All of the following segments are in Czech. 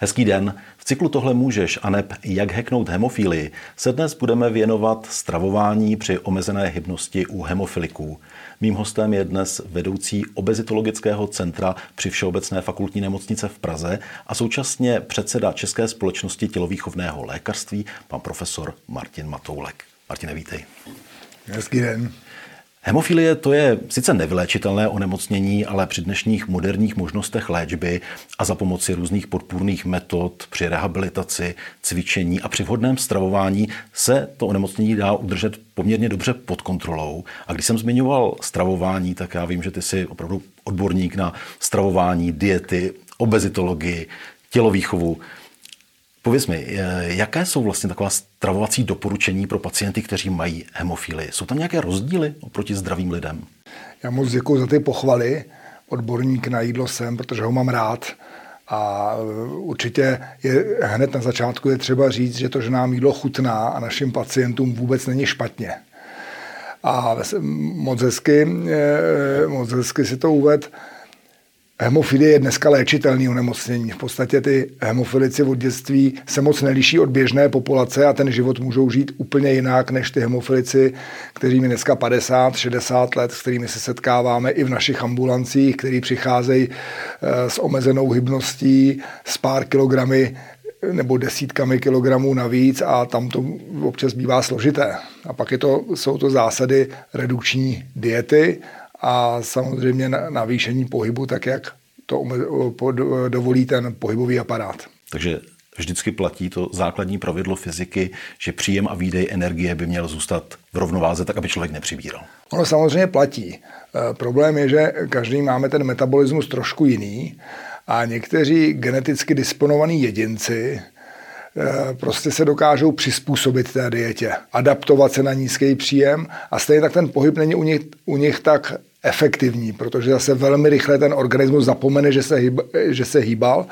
Hezký den. V cyklu Tohle můžeš a neb Jak heknout hemofílii se dnes budeme věnovat stravování při omezené hybnosti u hemofiliků. Mým hostem je dnes vedoucí obezitologického centra při Všeobecné fakultní nemocnice v Praze a současně předseda České společnosti tělovýchovného lékařství, pan profesor Martin Matoulek. Martine, vítej. Hezký den. Hemofilie to je sice nevyléčitelné onemocnění, ale při dnešních moderních možnostech léčby a za pomoci různých podpůrných metod při rehabilitaci, cvičení a při vhodném stravování se to onemocnění dá udržet poměrně dobře pod kontrolou. A když jsem zmiňoval stravování, tak já vím, že ty jsi opravdu odborník na stravování, diety, obezitologii, tělovýchovu. Pověz mi, jaké jsou vlastně taková stravovací doporučení pro pacienty, kteří mají hemofílii? Jsou tam nějaké rozdíly oproti zdravým lidem? Já moc děkuji za ty pochvaly. Odborník na jídlo jsem, protože ho mám rád. A e, určitě je hned na začátku je třeba říct, že to, že nám jídlo chutná a našim pacientům vůbec není špatně. A moc hezky, e, moc hezky si to uved. Hemofilie je dneska léčitelný onemocnění. V podstatě ty hemofilici od dětství se moc neliší od běžné populace a ten život můžou žít úplně jinak než ty hemofilici, kteří mi dneska 50, 60 let, s kterými se setkáváme i v našich ambulancích, kteří přicházejí eh, s omezenou hybností, s pár kilogramy nebo desítkami kilogramů navíc a tam to občas bývá složité. A pak je to, jsou to zásady redukční diety a samozřejmě navýšení pohybu, tak jak to dovolí ten pohybový aparát. Takže vždycky platí to základní pravidlo fyziky, že příjem a výdej energie by měl zůstat v rovnováze, tak aby člověk nepřibíral. Ono samozřejmě platí. E, problém je, že každý máme ten metabolismus trošku jiný a někteří geneticky disponovaní jedinci e, prostě se dokážou přizpůsobit té dietě, adaptovat se na nízký příjem a stejně tak ten pohyb není u nich, u nich tak efektivní, protože zase velmi rychle ten organismus zapomene, že se, hýb, že se hýbal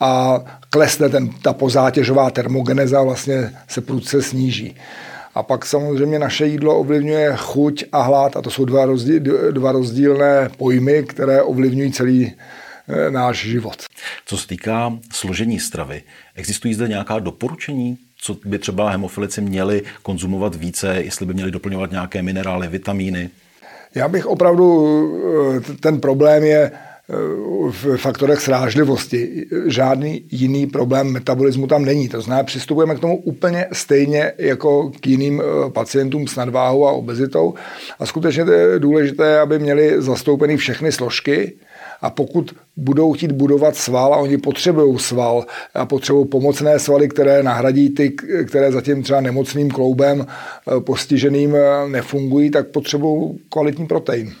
a klesne ten, ta pozátěžová termogeneza, vlastně se prudce sníží. A pak samozřejmě naše jídlo ovlivňuje chuť a hlad a to jsou dva, rozdíl, dva rozdílné pojmy, které ovlivňují celý e, náš život. Co se týká složení stravy, existují zde nějaká doporučení, co by třeba hemofilici měli konzumovat více, jestli by měli doplňovat nějaké minerály, vitamíny? Já bych opravdu, eh, ten problém je eh, v faktorech srážlivosti. Žádný jiný problém metabolismu tam není. To znamená, přistupujeme k tomu úplně stejně jako k jiným eh, pacientům s nadváhou a obezitou. A skutečně je důležité, aby měli zastoupeny všechny složky, a pokud budou chtít budovat sval a oni potřebují sval a potřebují pomocné svaly, které nahradí ty, které zatím třeba nemocným kloubem eh, postiženým eh, nefungují, tak potřebují kvalitní protein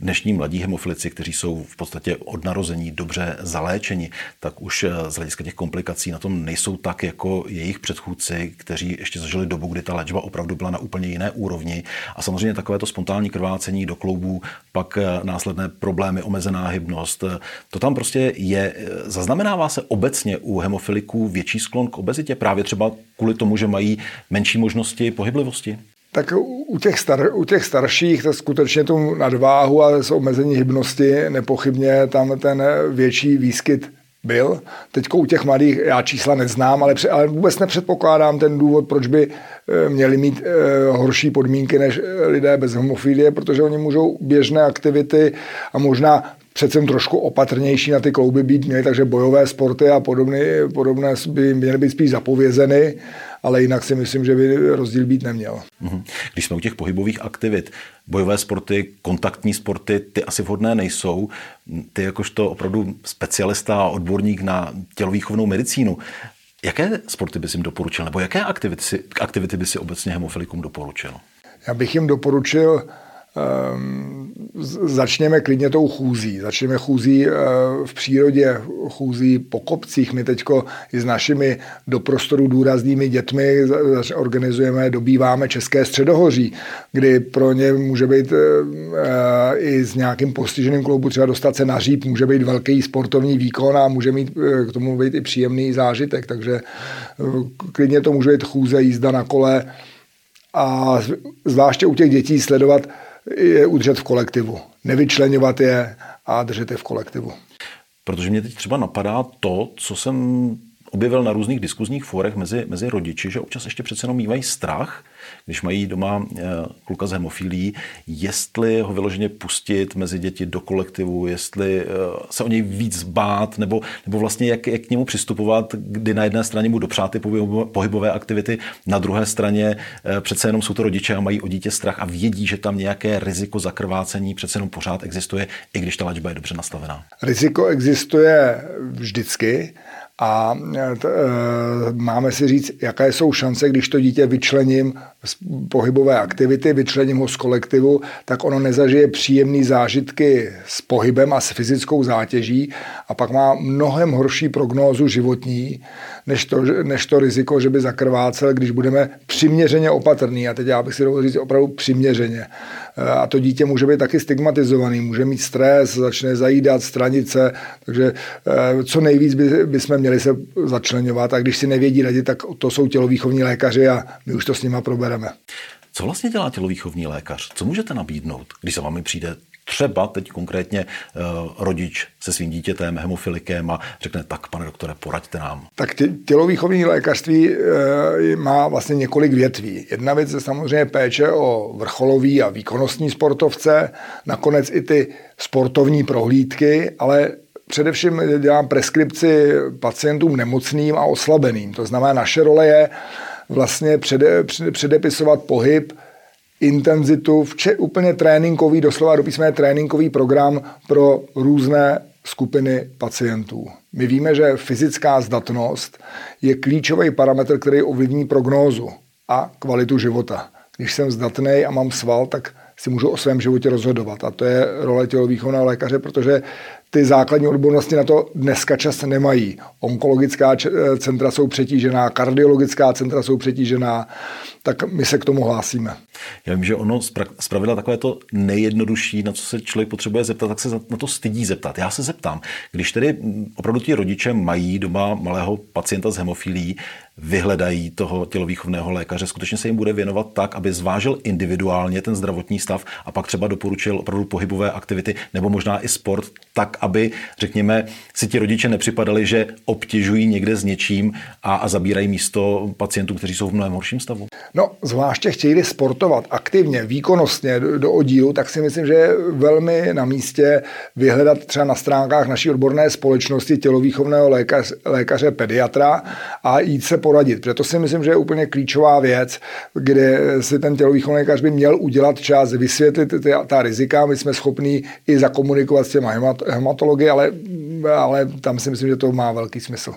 dnešní mladí hemofilici, kteří jsou v podstatě od narození dobře zaléčeni, tak už eh, z hlediska těch komplikací na tom nejsou tak jako jejich předchůdci, kteří ještě zažili dobu, kdy ta léčba opravdu byla na úplně jiné úrovni. A samozřejmě takové to spontánní krvácení do kloubů, pak eh, následné problémy, omezená hybnost, eh, to tam prostě je. Zaznamenává se obecně u hemofiliků větší sklon k obezitě právě třeba kvůli tomu, že mají menší možnosti pohyblivosti? Tak u těch, star, u těch starších to skutečně tu nadváhu a z omezení hybnosti nepochybně tam ten větší výskyt byl. Teď u těch mladých já čísla neznám, ale, ale vůbec nepředpokládám ten důvod, proč by eh, měli mít eh, horší podmínky než lidé bez homofilie, protože oni můžou běžné aktivity a možná přece trošku opatrnější na ty klouby být měli, takže bojové sporty a podobné, podobné by měly být spíš zapovězeny, ale jinak si myslím, že by rozdíl být neměl. Mhm. Když jsme u těch pohybových aktivit, bojové sporty, kontaktní sporty, ty asi vhodné nejsou. Ty jakožto opravdu specialista a odborník na tělovýchovnou medicínu, jaké sporty bys jim doporučil, nebo jaké aktivity, aktivity by si obecně hemofilikům doporučil? Já bych jim doporučil začněme klidně tou chůzí. Začněme chůzí eh, v přírodě, chůzí po kopcích. My teď i s našimi do prostoru důraznými dětmi organizujeme, dobýváme České středohoří, kdy pro ně může být eh, i s nějakým postiženým klubu třeba dostat se na říp, může být velký sportovní výkon a může mít eh, k tomu být i příjemný zážitek. Takže klidně to může být chůze, jízda na kole, a zvláště u těch dětí sledovat je udržet v kolektivu. Nevyčlenovat je a držet je v kolektivu. Protože mě teď třeba napadá to, co jsem objevil na různých diskuzních fórech mezi, mezi rodiči, že občas ještě přece jenom mývají strach, když mají doma eh, kluka z hemofilí, jestli ho vyloženě pustit mezi děti do kolektivu, jestli eh, se o něj víc bát, nebo, nebo vlastně jak, jak k němu přistupovat, kdy na jedné straně mu dopřát ty pohybové aktivity, na druhé straně eh, přece jenom jsou to rodiče a mají o dítě strach a vědí, že tam nějaké riziko zakrvácení přece jenom pořád existuje, i když ta léčba je dobře nastavená. Riziko existuje vždycky, a máme si říct, jaké jsou šance, když to dítě vyčlením z pohybové aktivity, vyčlením ho z kolektivu, tak ono nezažije příjemné zážitky s pohybem a s fyzickou zátěží a pak má mnohem horší prognózu životní, než to, než to riziko, že by zakrvácel, když budeme přiměřeně opatrný. A teď já bych si dovolil říct opravdu přiměřeně. Eh, a to dítě může být taky stigmatizovaný, může mít stres, začne zajídat, stranice, takže eh, co nejvíc by, by jsme měli se začlenovat a když si nevědí rady, tak to jsou tělovýchovní lékaři a my už to s nima probereme. Co vlastně dělá tělovýchovní lékař? Co můžete nabídnout, když se vámi přijde třeba teď konkrétně uh, rodič se svým dítětem, hemofilikem a řekne, tak pane doktore, poraďte nám. Tak tě, tělovýchovní lékařství uh, má vlastně několik větví. Jedna věc je samozřejmě péče o vrcholový a výkonnostní sportovce, nakonec i ty sportovní prohlídky, ale především dělám preskripci pacientům nemocným a oslabeným. To znamená, naše role je vlastně přede, předepisovat pohyb intenzitu, vče, úplně tréninkový, doslova do písmene tréninkový program pro různé skupiny pacientů. My víme, že fyzická zdatnost je klíčový parametr, který ovlivní prognózu a kvalitu života. Když jsem zdatný a mám sval, tak si můžu o svém životě rozhodovat. A to je role tělovýchovného lékaře, protože ty základní odbornosti na to dneska čas nemají. Onkologická centra jsou přetížená, kardiologická centra jsou přetížená, tak my se k tomu hlásíme. Já vím, že ono zpravidla takové to nejjednodušší, na co se člověk potřebuje zeptat, tak se na to stydí zeptat. Já se zeptám, když tedy opravdu ti rodiče mají doma malého pacienta s hemofilí, vyhledají toho tělovýchovného lékaře, skutečně se jim bude věnovat tak, aby zvážil individuálně ten zdravotní stav a pak třeba doporučil opravdu pohybové aktivity nebo možná i sport, tak, aby, řekněme, si ti rodiče nepřipadali, že obtěžují někde s něčím a, a zabírají místo pacientů, kteří jsou v mnohem horším stavu. No, zvláště chtějí sportovat aktivně, výkonnostně do, do oddílu, tak si myslím, že je velmi na místě vyhledat třeba na stránkách naší odborné společnosti tělovýchovného lékař, lékaře pediatra a jít se poradit. Proto si myslím, že je úplně klíčová věc, kde si ten tělovýchovný lékař by měl udělat čas, vysvětlit ty, ta rizika. My jsme schopní i zakomunikovat s těma hematology, ale, ale tam si myslím, že to má velký smysl.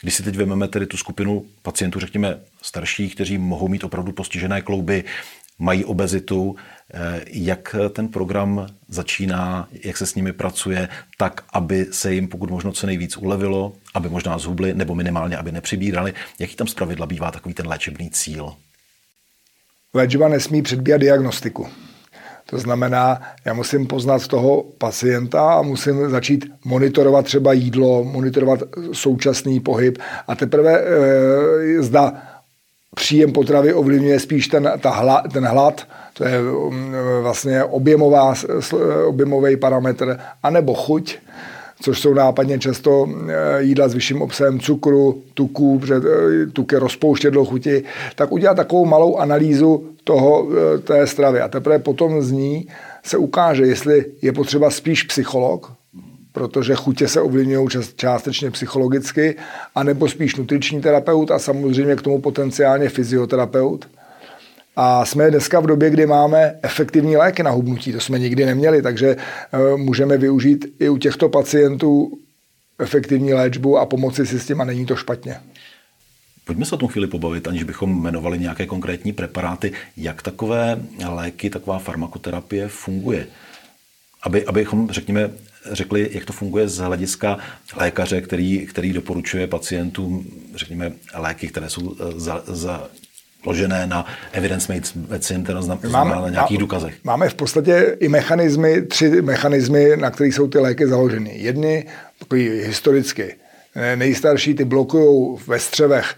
Když si teď vezmeme tedy tu skupinu pacientů, řekněme starších, kteří mohou mít opravdu postižené klouby, mají obezitu, eh, jak ten program začíná, jak se s nimi pracuje, tak, aby se jim pokud možno co nejvíc ulevilo, aby možná zhubli, nebo minimálně, aby nepřibírali. Jaký tam zpravidla bývá takový ten léčebný cíl? Léčba nesmí předbíhat diagnostiku. To znamená, já musím poznat toho pacienta a musím začít monitorovat třeba jídlo, monitorovat současný pohyb. A teprve e, zda příjem potravy ovlivňuje spíš ten, ta hla, ten hlad, to je mm, vlastně objemová, objemový parametr, anebo chuť, což jsou nápadně často eh, jídla s vyšším obsahem cukru, tuků, protože eh, tuk je rozpouštědlo chuti, tak udělat takovou malou analýzu toho, té stravy. A teprve potom z ní se ukáže, jestli je potřeba spíš psycholog, protože chutě se ovlivňují částečně psychologicky, anebo spíš nutriční terapeut a samozřejmě k tomu potenciálně fyzioterapeut. A jsme dneska v době, kdy máme efektivní léky na hubnutí, to jsme nikdy neměli, takže eh, můžeme využít i u těchto pacientů efektivní léčbu a pomoci si s tím a není to špatně. Pojďme se o tom chvíli pobavit, aniž bychom jmenovali nějaké konkrétní preparáty. Jak takové léky, taková farmakoterapie funguje? Aby, abychom, řekněme, řekli, jak to funguje z hlediska lékaře, který, který doporučuje pacientům, řekněme, léky, které jsou eh, za, za ložené na evidence-based medicine, teda znamená máme, na nějakých důkazech. Máme v podstatě i mechanismy, tři mechanismy, na kterých jsou ty léky založeny. Jedny, takový historicky, nejstarší, ty blokují ve střevech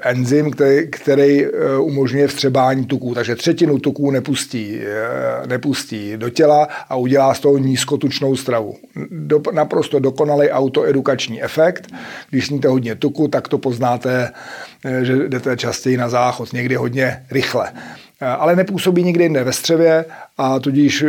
enzym, který, který eh, umožňuje vstřebání tuků. Takže třetinu tuků nepustí, eh, nepustí do těla a udělá z toho nízkotučnou stravu. Do, naprosto dokonalý autoedukační efekt. Když sníte hodně tuku, tak to poznáte, že jdete častěji na záchod, někdy hodně rychle. Eh, ale nepůsobí nikde jinde ve střevě a tudíž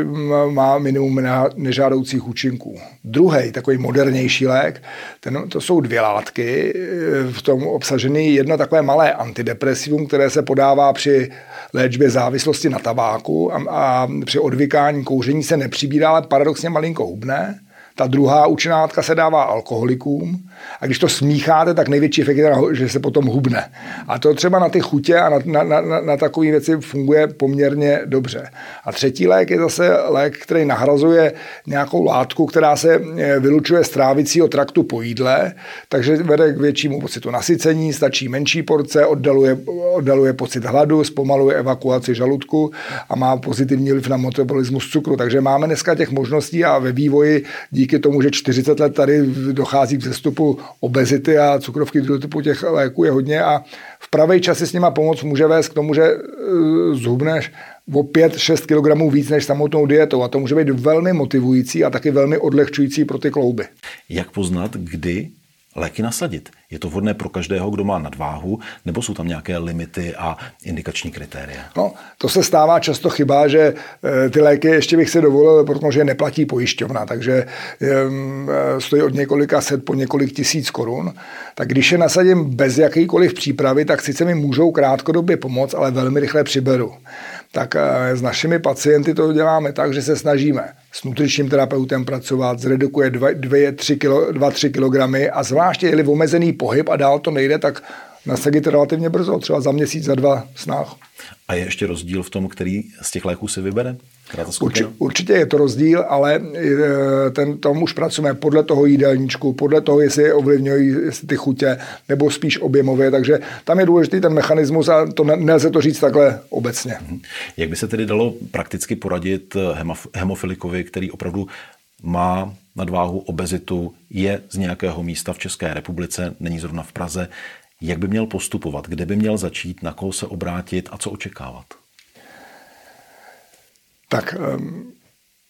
má minimum nežádoucích účinků. Druhý, takový modernější lék, ten, to jsou dvě látky eh, v tom obsažený. Jedno takové malé antidepresivum, které se podává při léčbě závislosti na tabáku a, a při odvykání kouření se nepřibírá, ale paradoxně malinko hubné. Ta druhá účinná látka se dává alkoholikům a když to smícháte, tak největší efekt je, že se potom hubne. A to třeba na ty chutě a na, na, na, na takové věci funguje poměrně dobře. A třetí lék je zase lék, který nahrazuje nějakou látku, která se eh, vylučuje z trávicího traktu po jídle, takže vede k většímu pocitu nasycení, stačí menší porce, oddaluje, oddaluje pocit hladu, zpomaluje evakuaci žaludku a má pozitivní vliv na metabolismus cukru. Takže máme dneska těch možností a ve vývoji díky tomu, že 40 let tady dochází k zestupu obezity a cukrovky druhého typu těch léků je hodně a v pravý čas si s nima pomoc může vést k tomu, že eh, zhubneš o 5-6 kg víc než samotnou dietou a to může být velmi motivující a taky velmi odlehčující pro ty klouby. Jak poznat, kdy léky nasadit? Je to vhodné pro každého, kdo má nadváhu, nebo jsou tam nějaké limity a indikační kritéria? No, to se stává často chyba, že eh, ty léky ještě bych si dovolil, protože neplatí pojišťovna, takže eh, stojí od několika set po několik tisíc korun. Tak když je nasadím bez jakýkoliv přípravy, tak sice mi můžou krátkodobě pomoct, ale velmi rychle přiberu tak eh, s našimi pacienty to děláme tak, že se snažíme s nutričním terapeutem pracovat, zredukuje 2-3 kg a zvláště je-li omezený pohyb a dál to nejde, tak nasadit relativně brzo, třeba za měsíc, za dva snah. A je ještě rozdíl v tom, který z těch léků si vybere? Urči, určitě je to rozdíl, ale e, ten, tom už pracujeme podle toho jídelníčku, podle toho, jestli ovlivňují jestli ty chutě, nebo spíš objemově, takže tam je důležitý ten mechanismus a to nelze to říct takhle obecně. Mhm. Jak by se tedy dalo prakticky poradit hemofilikovi, který opravdu má nadváhu, obezitu, je z nějakého místa v České republice, není zrovna v Praze, jak by měl postupovat, kde by měl začít, na koho se obrátit? A co očekávat? Tak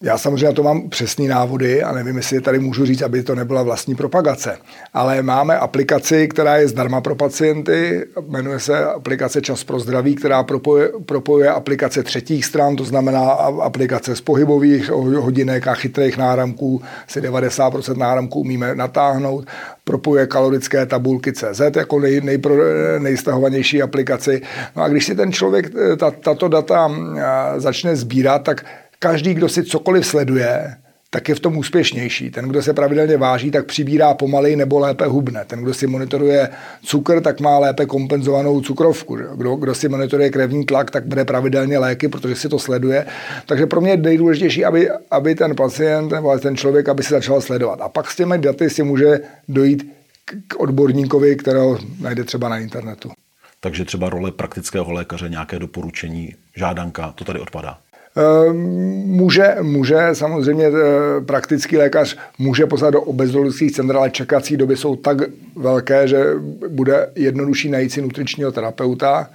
já samozřejmě na to mám přesný návody a nevím, jestli tady můžu říct, aby to nebyla vlastní propagace. Ale máme aplikaci, která je zdarma pro pacienty, jmenuje se aplikace Čas pro zdraví, která propojuje, propojuje aplikace třetích stran, to znamená aplikace z pohybových hodinek a chytrých náramků, si 90% náramků umíme natáhnout, propojuje kalorické tabulky CZ jako nej, nejpro, nejstahovanější aplikaci. No a když si ten člověk ta, tato data začne sbírat, tak každý, kdo si cokoliv sleduje, tak je v tom úspěšnější. Ten, kdo se pravidelně váží, tak přibírá pomalej nebo lépe hubne. Ten, kdo si monitoruje cukr, tak má lépe kompenzovanou cukrovku. Kdo, kdo si monitoruje krevní tlak, tak bude pravidelně léky, protože si to sleduje. Takže pro mě je nejdůležitější, aby, aby ten pacient nebo ten člověk, aby si začal sledovat. A pak s těmi daty si může dojít k odborníkovi, kterého najde třeba na internetu. Takže třeba role praktického lékaře, nějaké doporučení, žádanka, to tady odpadá. Ehm, může, může samozřejmě eh, praktický lékař může poslat do obezolických center, ale čekací doby jsou tak velké, že bude jednodušší najít si nutričního terapeuta.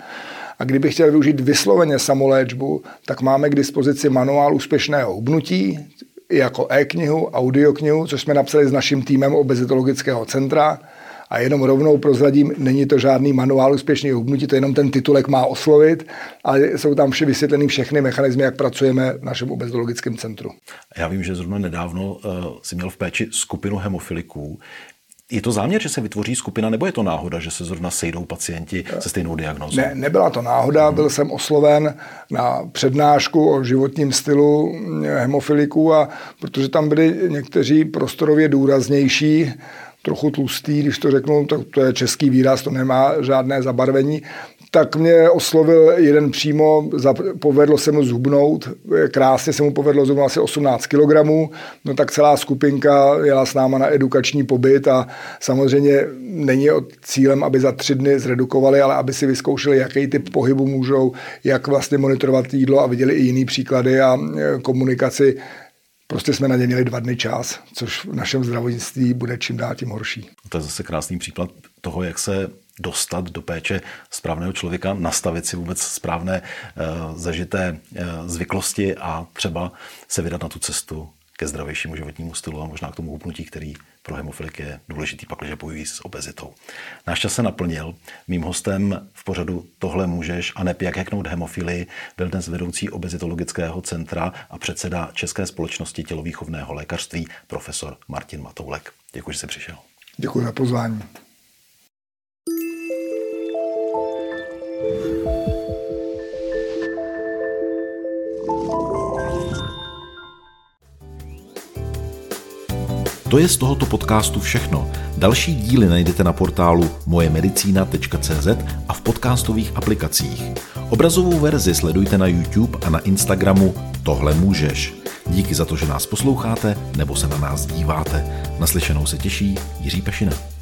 A kdybych chtěl využít vysloveně samoléčbu, tak máme k dispozici manuál úspěšného hubnutí, jako e-knihu, audioknihu, což jsme napsali s naším týmem obezitologického centra A jenom rovnou prozradím, není to žádný manuál úspěšného hubnutí, to jenom ten titulek má oslovit, ale jsou tam vše vysvětlené všechny mechanizmy, jak pracujeme v našem obezologickém centru. Já vím, že zrovna nedávno uh, si měl v péči skupinu hemofiliků. Je to záměr, že se vytvoří skupina, nebo je to náhoda, že se zrovna sejdou pacienti se stejnou diagnózou? Ne, nebyla to náhoda. Byl jsem osloven na přednášku o životním stylu hemofiliků, a protože tam byli někteří prostorově důraznější, trochu tlustý, když to řeknu, to, to je český výraz, to nemá žádné zabarvení, tak mě oslovil jeden přímo, povedlo se mu zhubnout, krásně se mu povedlo zhubnout asi 18 kg, no tak celá skupinka jela s náma na edukační pobyt a samozřejmě není cílem, aby za tři dny zredukovali, ale aby si vyzkoušeli, jaký typ pohybu můžou, jak vlastně monitorovat jídlo a viděli i jiný příklady a e, komunikaci Prostě jsme na ně měli dva dny čas, což v našem zdravotnictví bude čím dál tím horší. To je zase krásný příklad toho, jak se dostat do péče správného člověka, nastavit si vůbec správné uh, zažité uh, zvyklosti a třeba se vydat na tu cestu ke zdravějšímu životnímu stylu a možná k tomu hubnutí, který pro hemofilik je důležitý, pak, když bojují s obezitou. Náš čas se naplnil. Mým hostem v pořadu Tohle můžeš a ne jak heknout hemofilii byl dnes vedoucí obezitologického centra a předseda České společnosti tělovýchovného lékařství profesor Martin Matoulek. Děkuji, že jsi přišel. Děkuji za pozvání. To je z tohoto podcastu všechno. Další díly najdete na portálu mojemedicina.cz a v podcastových aplikacích. Obrazovou verzi sledujte na YouTube a na Instagramu Tohle můžeš. Díky za to, že nás posloucháte nebo se na nás díváte. Naslyšenou se těší Jiří Pešina.